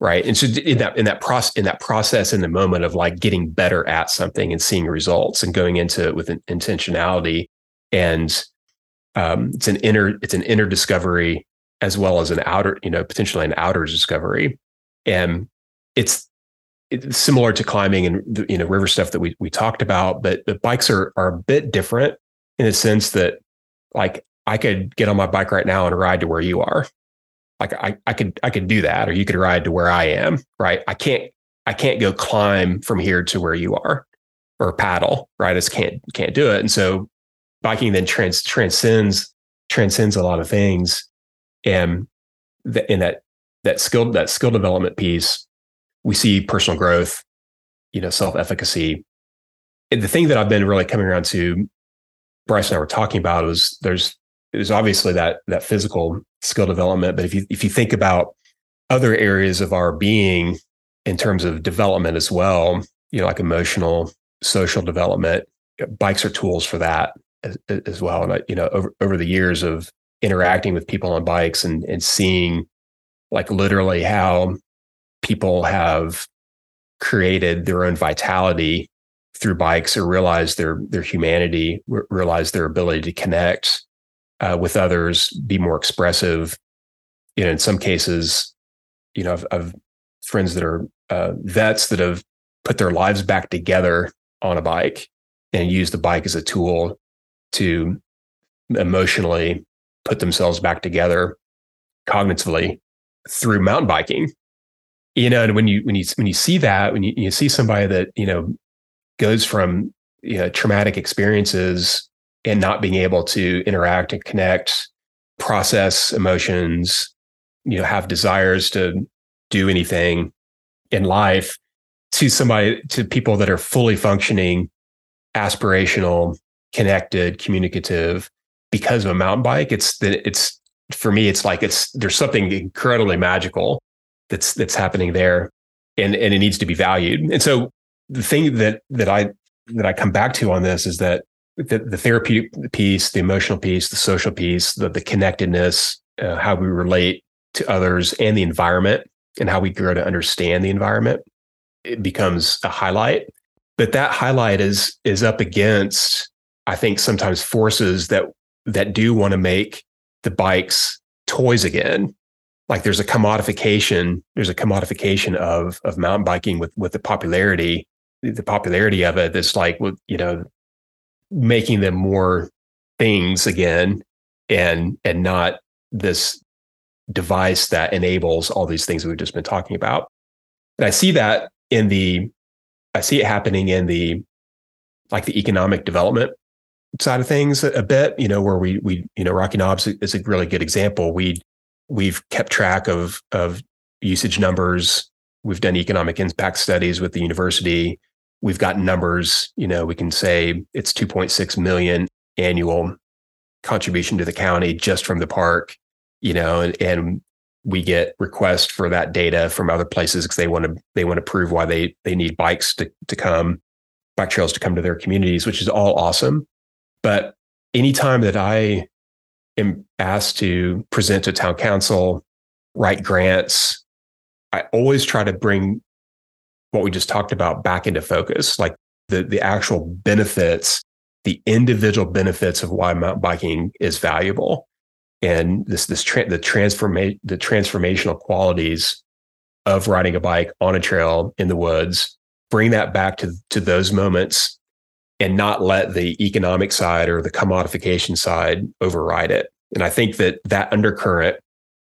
right? And so in that in that process in that process in the moment of like getting better at something and seeing results and going into it with an intentionality and um, it's an inner it's an inner discovery as well as an outer you know potentially an outer discovery. And it's it's similar to climbing and you know river stuff that we we talked about but the bikes are are a bit different in the sense that like I could get on my bike right now and ride to where you are like I, I could I could do that or you could ride to where I am, right? I can't I can't go climb from here to where you are or paddle, right? I just can't can't do it. And so biking then trans, transcends transcends a lot of things. And the, in that that skill that skill development piece, we see personal growth, you know, self-efficacy. The thing that I've been really coming around to, Bryce and I were talking about was there's there's obviously that that physical skill development. But if you if you think about other areas of our being in terms of development as well, you know, like emotional, social development, bikes are tools for that as, as well. And I, you know, over over the years of interacting with people on bikes and and seeing like literally how people have created their own vitality through bikes or realize their their humanity, realize their ability to connect uh, with others, be more expressive. You know, in some cases, you know, I've, friends that are uh, vets that have put their lives back together on a bike and use the bike as a tool to emotionally put themselves back together cognitively through mountain biking you know and when you when you when you see that when you, you see somebody that you know goes from you know traumatic experiences and not being able to interact and connect, process emotions, you know, have desires to do anything in life to somebody to people that are fully functioning, aspirational, connected, communicative because of a mountain bike. It's it's for me, it's like it's there's something incredibly magical that's that's happening there and and it needs to be valued. And so the thing that that I that I come back to on this is that the, the therapy piece, the emotional piece, the social piece, the, the connectedness, uh, how we relate to others and the environment and how we grow to understand the environment, it becomes a highlight. But that highlight is is up against, I think, sometimes forces that that do want to make the bikes toys again. Like there's a commodification, there's a commodification of of mountain biking with with the popularity, the popularity of it. That's like, you know, making them more things again and and not this device that enables all these things we've just been talking about. And I see that in the I see it happening in the like the economic development side of things a, bit, you know, where we we you know Rocky Knobs is a really good example. We we've kept track of of usage numbers. We've done economic impact studies with the university. We've got numbers, you know, we can say it's 2.6 million annual contribution to the county just from the park, you know, and, and we get requests for that data from other places because they want to they want to prove why they they need bikes to to come, bike trails to come to their communities, which is all awesome. But anytime that I am asked to present to town council, write grants, I always try to bring what we just talked about back into focus, like the the actual benefits, the individual benefits of why mountain biking is valuable, and this this tra- the transformation the transformational qualities of riding a bike on a trail in the woods. Bring that back to to those moments, and not let the economic side or the commodification side override it. And I think that that undercurrent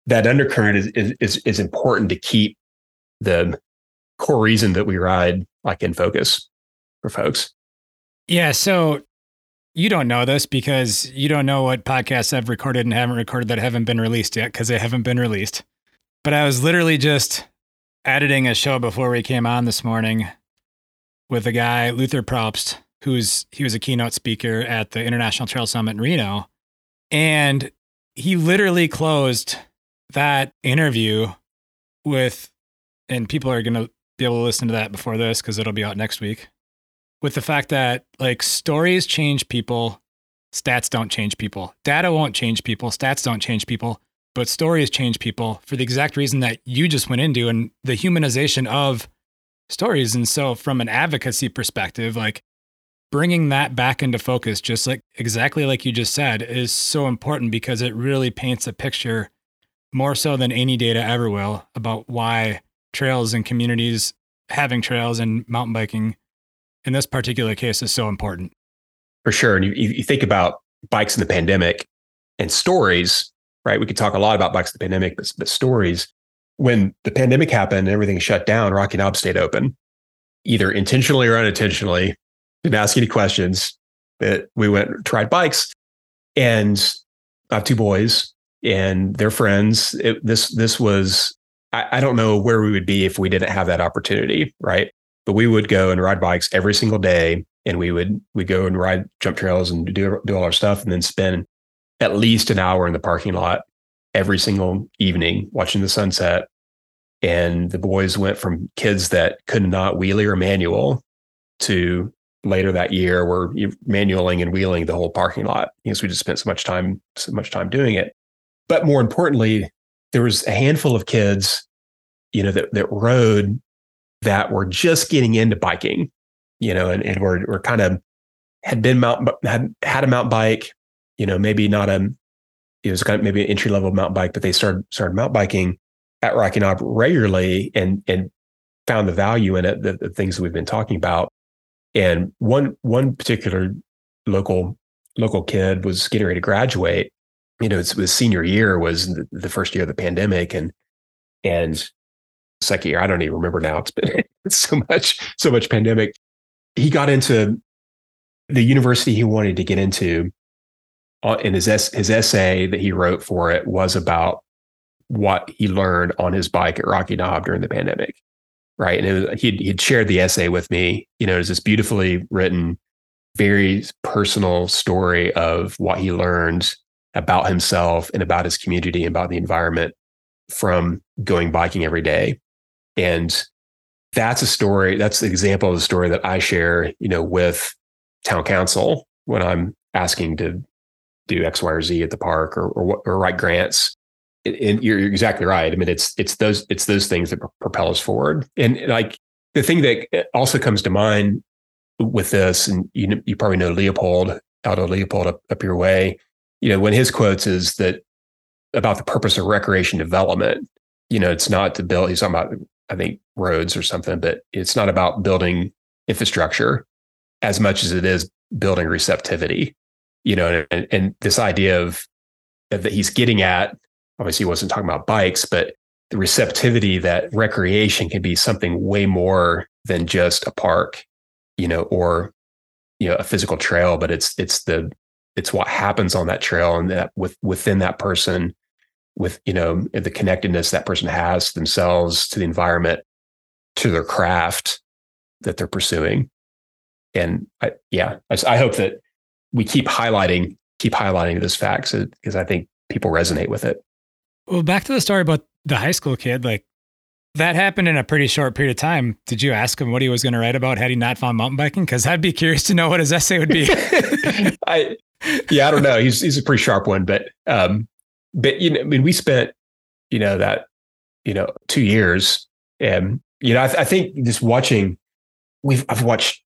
that undercurrent is is is important to keep the core reason that we ride like in focus for folks. Yeah. So you don't know this because you don't know what podcasts I've recorded and haven't recorded that haven't been released yet because they haven't been released. But I was literally just editing a show before we came on this morning with a guy, Luther Probst, who's he was a keynote speaker at the International Trail Summit in Reno. And he literally closed that interview with and people are going to be able to listen to that before this because it'll be out next week. With the fact that like stories change people, stats don't change people. Data won't change people, stats don't change people, but stories change people for the exact reason that you just went into and the humanization of stories. And so, from an advocacy perspective, like bringing that back into focus, just like exactly like you just said, is so important because it really paints a picture more so than any data ever will about why trails and communities having trails and mountain biking in this particular case is so important. For sure. And you, you think about bikes in the pandemic and stories, right? We could talk a lot about bikes in the pandemic, but, but stories. When the pandemic happened and everything shut down, Rocky Knob stayed open, either intentionally or unintentionally. Didn't ask any questions. But we went tried bikes, and I have two boys, and their friends. It, this this was I, I don't know where we would be if we didn't have that opportunity, right? But we would go and ride bikes every single day, and we would we go and ride jump trails and do do all our stuff, and then spend at least an hour in the parking lot every single evening watching the sunset. And the boys went from kids that could not wheelie or manual to later that year we were manualing and wheeling the whole parking lot because we just spent so much time so much time doing it. But more importantly, there was a handful of kids, you know, that that rode that were just getting into biking, you know, and, and were were kind of had been mount had had a mountain bike, you know, maybe not a it was kind of maybe an entry level mountain bike, but they started started mountain biking at Rocky Knob regularly and and found the value in it, the, the things that we've been talking about. And one one particular local local kid was getting ready to graduate you know, it was senior year was the, first year of the pandemic and, and second year, I don't even remember now. It's been so much, so much pandemic. He got into the university he wanted to get into uh, in his, his essay that he wrote for it was about what he learned on his bike at Rocky Knob during the pandemic. Right. And was, he'd, he'd shared the essay with me, you know, it was this beautifully written, very personal story of what he learned about himself and about his community and about the environment from going biking every day. And that's a story, that's the example of the story that I share, you know, with town council when I'm asking to do X, Y, or Z at the park or or, or write grants. And you're, exactly right. I mean, it's it's those it's those things that propel us forward. And like the thing that uh, also comes to mind with this, and you you probably know Leopold, Aldo Leopold up, up your way you know, when his quotes is that about the purpose of recreation development, you know, it's not to build, he's talking about, I think, roads or something, but it's not about building infrastructure as much as it is building receptivity, you know, and, and this idea of that he's getting at, obviously, he wasn't talking about bikes, but the receptivity that recreation can be something way more than just a park, you know, or you know a physical trail, but it's it's the it's what happens on that trail and that with within that person with you know the connectedness that person has to themselves to the environment to their craft that they're pursuing. And I, yeah I, I hope that we keep highlighting keep highlighting this facts because i think people resonate with it well back to the story about the high school kid like that happened in a pretty short period of time. Did you ask him what he was going to write about had he not found mountain biking? Because I'd be curious to know what his essay would be. I, yeah, I don't know. He's he's a pretty sharp one, but um, but you know, I mean, we spent you know that you know two years, and you know, I, th- I think just watching, we've I've watched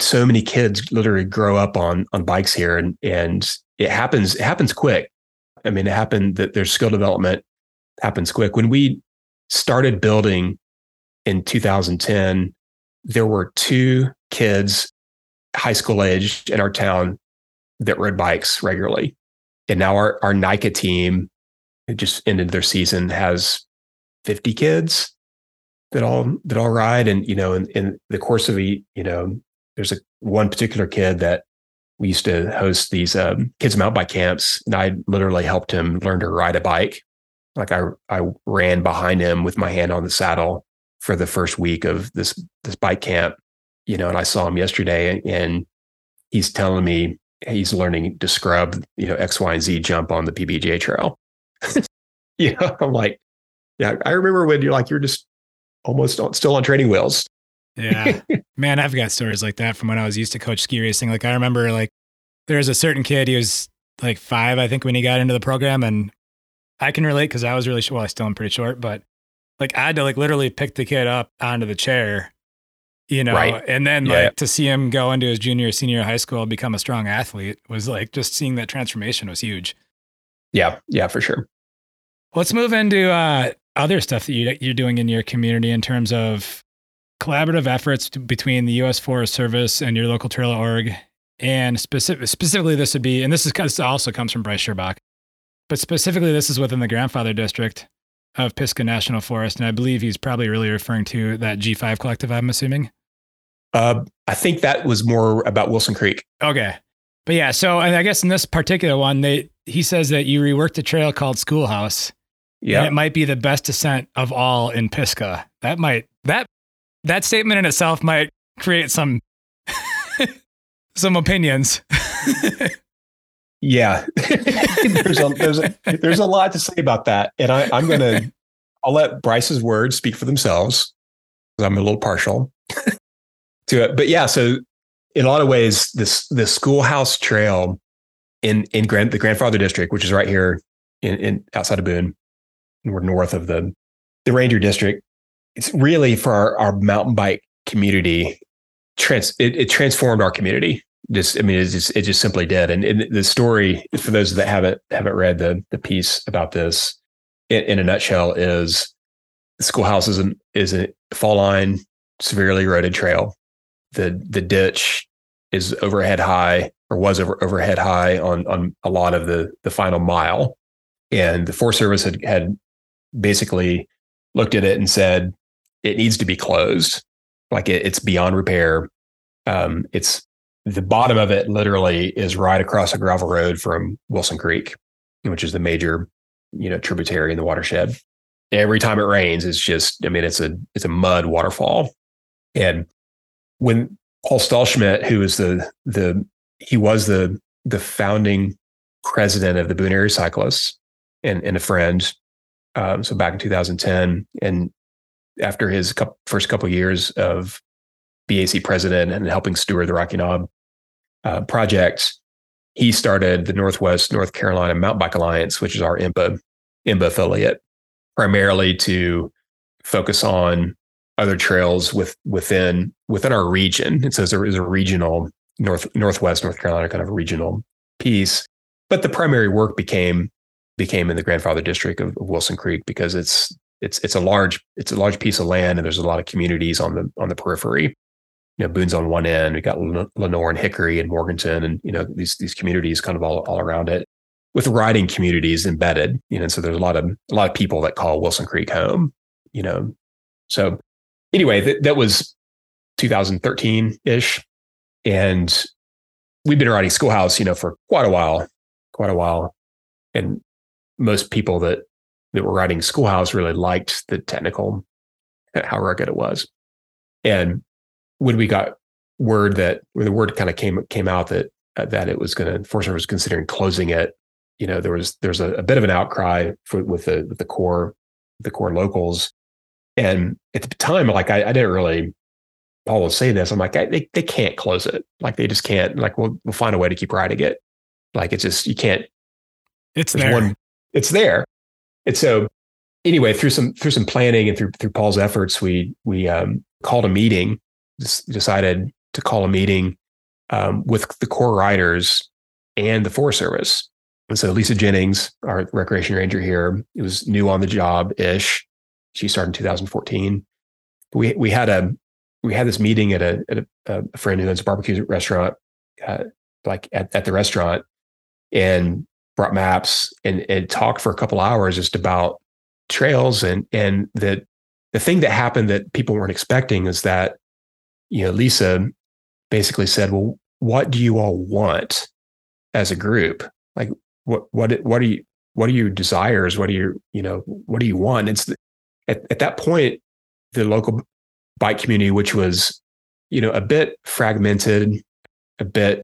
so many kids literally grow up on on bikes here, and and it happens it happens quick. I mean, it happened that their skill development happens quick. When we started building in 2010, there were two kids, high school age in our town that rode bikes regularly. And now our, our NICA team, who just ended their season, has 50 kids that all that all ride. And, you know, in, in the course of a, you know, there's a one particular kid that we used to host these um, kids mountain bike camps. And I literally helped him learn to ride a bike like I I ran behind him with my hand on the saddle for the first week of this this bike camp, you know, and I saw him yesterday and he's telling me he's learning to scrub, you know, X, Y, and Z jump on the PBJ trail. you know, I'm like, yeah, I remember when you're like, you're just almost still on training wheels. Yeah. Man, I've got stories like that from when I was used to coach ski racing. Like I remember like there was a certain kid, he was like five, I think, when he got into the program. And I can relate because I was really short. Well, I still am pretty short, but like I had to like literally pick the kid up onto the chair, you know, right. and then yeah. like to see him go into his junior, senior high school, become a strong athlete was like just seeing that transformation was huge. Yeah, yeah, for sure. Let's move into uh, other stuff that you, you're doing in your community in terms of collaborative efforts to, between the U.S. Forest Service and your local trail org. And specific, specifically, this would be, and this is this also comes from Bryce Sherbach, But specifically, this is within the grandfather district of Pisgah National Forest. And I believe he's probably really referring to that G5 collective, I'm assuming. Uh, I think that was more about Wilson Creek. Okay. But yeah, so and I guess in this particular one, they he says that you reworked a trail called Schoolhouse. Yeah. it might be the best descent of all in Pisgah. That might that that statement in itself might create some some opinions. Yeah, there's a there's a there's a lot to say about that, and I, I'm gonna I'll let Bryce's words speak for themselves because I'm a little partial to it. But yeah, so in a lot of ways, this the schoolhouse trail in in Grand, the grandfather district, which is right here in, in outside of Boone, and we're north of the the Ranger district. It's really for our, our mountain bike community. Trans it, it transformed our community just I mean it just it just simply did. And, and, the story for those that haven't haven't read the the piece about this in, in a nutshell is the schoolhouse is an is a fall line severely eroded trail. The the ditch is overhead high or was over overhead high on on a lot of the the final mile. And the Forest Service had had basically looked at it and said it needs to be closed. Like it, it's beyond repair. Um, it's the bottom of it literally is right across a gravel road from Wilson Creek, which is the major, you know, tributary in the watershed. Every time it rains, it's just, I mean, it's a it's a mud waterfall. And when Paul Stahlschmidt, who is the the he was the the founding president of the Boone Area Cyclists and, and a friend. Um, so back in 2010, and after his couple, first couple years of BAC president and helping steward the Rocky Knob uh, project, he started the Northwest North Carolina Mountain Bike Alliance, which is our IMBA, IMBA affiliate, primarily to focus on other trails with within within our region. And so there is a regional North Northwest North Carolina kind of regional piece. But the primary work became became in the grandfather district of, of Wilson Creek because it's it's it's a large it's a large piece of land and there's a lot of communities on the on the periphery you know, Boone's on one end. We got Lenoir and Hickory and Morganton, and you know these these communities kind of all, all around it, with riding communities embedded. You know, so there's a lot of a lot of people that call Wilson Creek home. You know, so anyway, th- that was 2013 ish, and we've been riding Schoolhouse, you know, for quite a while, quite a while, and most people that that were riding Schoolhouse really liked the technical, how rugged it was. And when we got word that, when the word kind of came came out that uh, that it was going to, Service was considering closing it, you know, there was there's a, a bit of an outcry for, with the with the core the core locals, and at the time, like I, I didn't really Paul will say this. I'm like, I, they they can't close it. Like they just can't. Like we'll we'll find a way to keep riding it. Like it's just you can't. It's there. One, it's there. And so anyway, through some through some planning and through through Paul's efforts, we we um, called a meeting. Decided to call a meeting um, with the core riders and the Forest Service. And so Lisa Jennings, our recreation ranger here, it was new on the job ish. She started in 2014. We we had a we had this meeting at a, at a, a friend who owns a barbecue restaurant, uh, like at, at the restaurant, and brought maps and, and talked for a couple hours just about trails and and the the thing that happened that people weren't expecting is that you know Lisa basically said, "Well, what do you all want as a group? Like, what what what are you what are your desires? What are your you know what do you want?" It's at at that point, the local bike community, which was you know a bit fragmented, a bit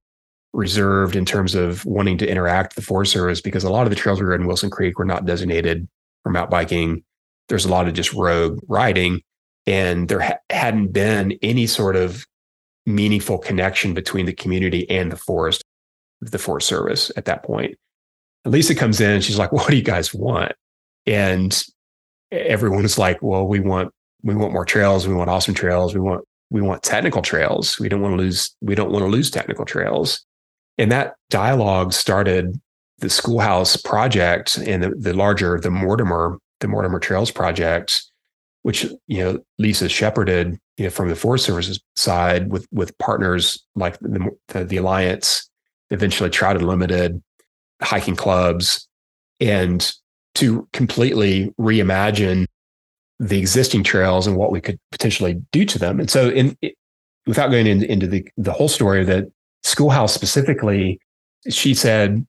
reserved in terms of wanting to interact with the Forest Service because a lot of the trails we rode in Wilson Creek were not designated for mountain biking. There's a lot of just road riding, and there ha- hadn't been any sort of meaningful connection between the community and the forest, the Forest Service at that point. And Lisa comes in and she's like, "What do you guys want?" And everyone is like, "Well, we want we want more trails. We want awesome trails. We want we want technical trails. We don't want to lose we don't want to lose technical trails." And that dialogue started the schoolhouse project and the, the larger, the Mortimer, the Mortimer Trails project, which, you know, Lisa shepherded, you know, from the Forest Services side with, with partners like the, the, the Alliance, eventually Trout Unlimited, hiking clubs, and to completely reimagine the existing trails and what we could potentially do to them. And so in, without going into, into the, the whole story that Schoolhouse specifically, she said,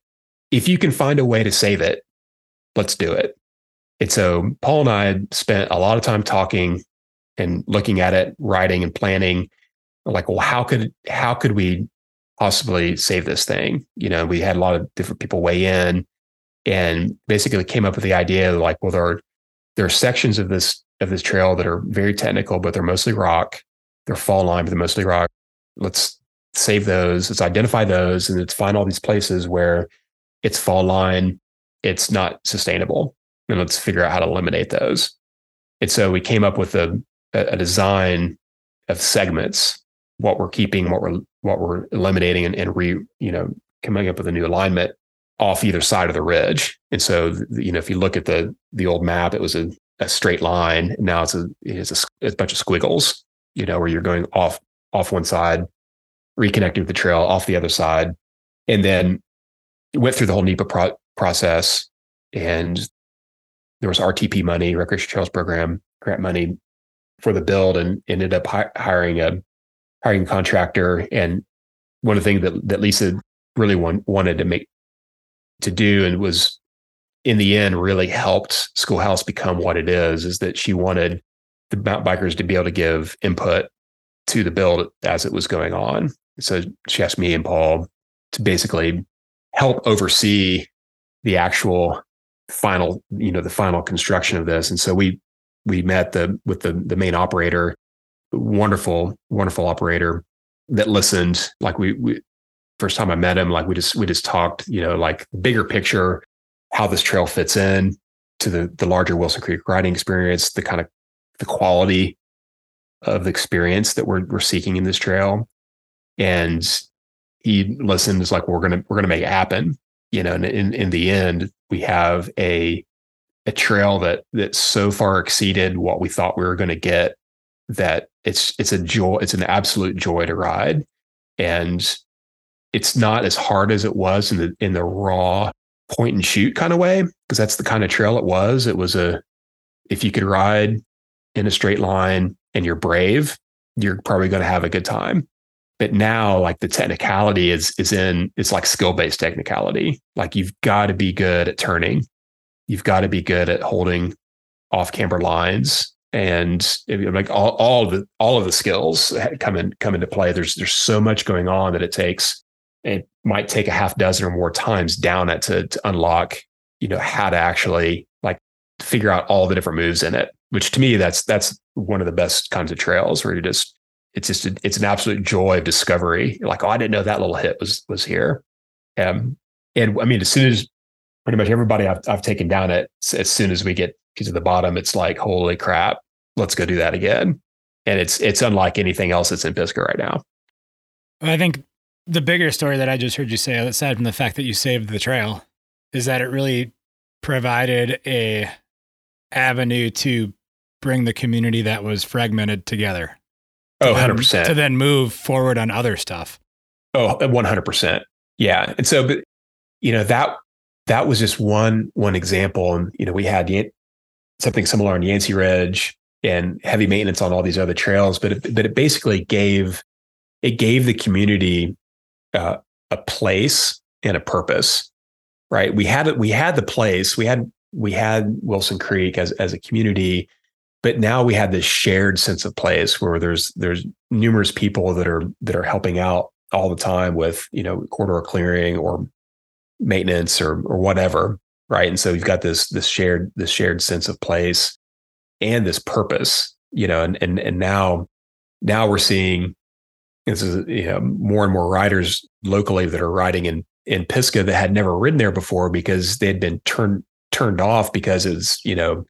if you can find a way to save it, let's do it. And so Paul and I spent a lot of time talking and looking at it, writing and planning. Like, well, how could how could we possibly save this thing? You know, we had a lot of different people weigh in and basically came up with the idea like, well, there are there are sections of this of this trail that are very technical, but they're mostly rock. They're fall line, but they're mostly rock. Let's save those, let's identify those, and let's find all these places where it's fall line, it's not sustainable. And let's figure out how to eliminate those. And so we came up with a, a design of segments, what we're keeping, what we're what we're eliminating, and, and re, you know, coming up with a new alignment off either side of the ridge. And so, you know, if you look at the the old map, it was a, a straight line. Now it's a it's a, a bunch of squiggles, you know, where you're going off off one side reconnected with the trail off the other side, and then went through the whole NEPA pro- process. And there was RTP money, Recreation Trails Program grant money for the build, and ended up hi- hiring a hiring a contractor. And one of the things that that Lisa really want, wanted to make to do and was in the end really helped schoolhouse become what it is is that she wanted the mountain bikers to be able to give input to the build as it was going on so she asked me and Paul to basically help oversee the actual final, you know, the final construction of this. And so we we met the with the the main operator, wonderful, wonderful operator that listened. Like we, we first time I met him, like we just we just talked, you know, like bigger picture, how this trail fits in to the the larger Wilson Creek riding experience, the kind of the quality of the experience that we're we're seeking in this trail and he listened is like we're gonna we're gonna make it happen you know and in in the end we have a a trail that that so far exceeded what we thought we were going to get that it's it's a joy it's an absolute joy to ride. And it's not as hard as it was in the in the raw point and shoot kind of way because that's the kind of trail it was. It was a if you could ride in a straight line and you're brave you're probably going to have a good time but now like the technicality is is in it's like skill based technicality like you've got to be good at turning you've got to be good at holding off camber lines and like all, all of the all of the skills come in come into play. There's there's so much going on that it takes it might take a half dozen or more times down it to, to unlock, you know, how to actually like figure out all the different moves in it. Which to me, that's that's one of the best kinds of trails where you're just it's just a, it's an absolute joy of discovery. Like, oh, I didn't know that little hit was was here. Um, and I mean, as soon as pretty much everybody I've I've taken down it, as soon as we get to the bottom, it's like, holy crap, let's go do that again. And it's it's unlike anything else that's in Pisgah right now. I think the bigger story that I just heard you say, aside from the fact that you saved the trail, is that it really provided a avenue to bring the community that was fragmented together. Oh, 100%. to then move forward on other stuff. Oh, 100%. Yeah. And so, but, you know, that, that was just one, one example. And, you know, we had something similar on Yancey Ridge and heavy maintenance on all these other trails, but it, but it basically gave, it gave the community uh, a place and a purpose, right? We had it. we had the place, we had we had Wilson Creek as as a community, but now we have this shared sense of place where there's there's numerous people that are that are helping out all the time with you know corridor clearing or maintenance or or whatever, right? And so you've got this this shared this shared sense of place and this purpose, you know, and and and now now we're seeing this is you know, more and more riders locally that are riding in in Pisgah that had never ridden there before because they had been turned turned off because it's you know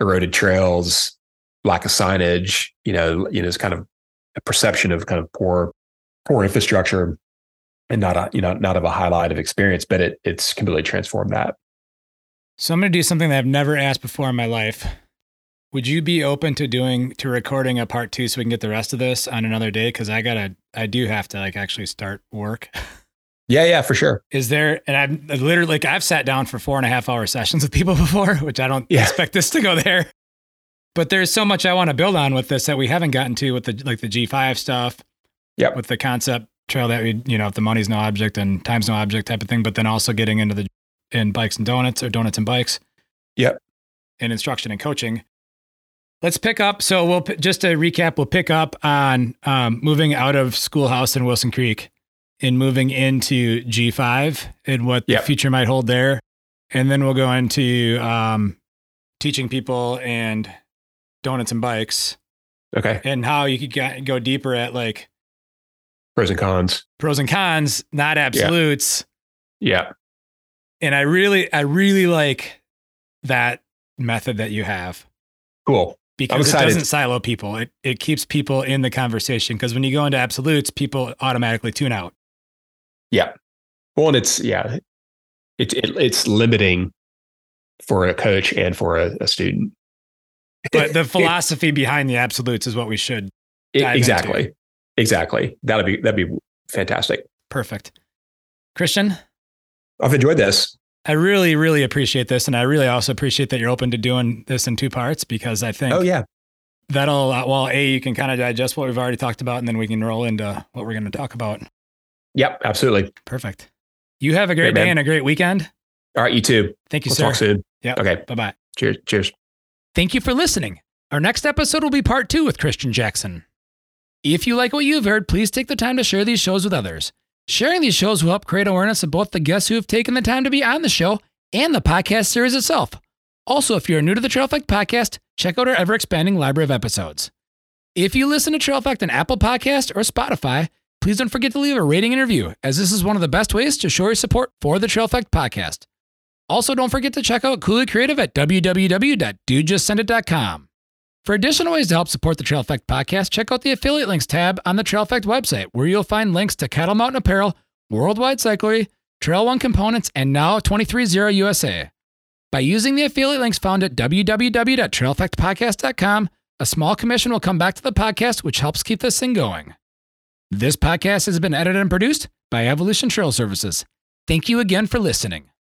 eroded trails, lack of signage, you know, you know, it's kind of a perception of kind of poor poor infrastructure and not a you know not of a highlight of experience, but it it's completely transformed that. So I'm going to do something that I've never asked before in my life. Would you be open to doing to recording a part two so we can get the rest of this on another day? Because I gotta, I do have to like actually start work. Yeah, yeah, for sure. Is there, and I've literally like I've sat down for four and a half hour sessions with people before, which I don't yeah. expect this to go there. But there's so much I want to build on with this that we haven't gotten to with the like the G5 stuff. Yeah. With the concept trail that we, you know, if the money's no object and time's no object type of thing, but then also getting into the in bikes and donuts or donuts and bikes. Yep. And instruction and coaching let's pick up. So we'll just to recap, we'll pick up on um, moving out of Schoolhouse in Wilson Creek and moving into G5 and what yep. the future might hold there, and then we'll go into um, teaching people and donuts and bikes. Okay. And how you could go deeper at like pros and cons. Pros and cons, not absolutes. Yeah. yeah. And I really, I really like that method that you have. Cool because it doesn't silo people. It it keeps people in the conversation because when you go into absolutes, people automatically tune out. Yeah. Well, and it's yeah, it, it it's limiting for a coach and for a, a student. But the philosophy behind the absolutes is what we should exactly. Into. Exactly. That'd be that'd be fantastic. Perfect. Kristian, I've enjoyed this. I really, really appreciate this. And I really also appreciate that you're open to doing this in two parts because I think oh, yeah. that'll, uh, well, A, you can kind of digest what we've already talked about and then we can roll into what we're going to talk about. Yep, absolutely. Perfect. You have a great, great day man. and a great weekend. All right, you too. Thank you, we'll sir. Talk soon. Yeah. Okay. Bye bye. Cheers. Cheers. Thank you for listening. Our next episode will be part two with Kristian Jackson. If you like what you've heard, please take the time to share these shows with others. Sharing these shows will help create awareness of both the guests who have taken the time to be on the show and the podcast series itself. Also, if you're new to the Trail Effect podcast, check out our ever expanding library of episodes. If you listen to Trail Effect on Apple Podcast or Spotify, please don't forget to leave a rating and review, as this is one of the best ways to show your support for the Trail Effect podcast. Also, don't forget to check out Cooley Creative at www.dudejustsendit.com. For additional ways to help support the Trail Effect podcast, check out the affiliate links tab on the Trail Effect website, where you'll find links to Cattle Mountain Apparel, Worldwide Cyclery, Trail One Components, and now 230 USA. By using the affiliate links found at www.traileffectpodcast.com, a small commission will come back to the podcast, which helps keep this thing going. This podcast has been edited and produced by Evolution Trail Services. Thank you again for listening.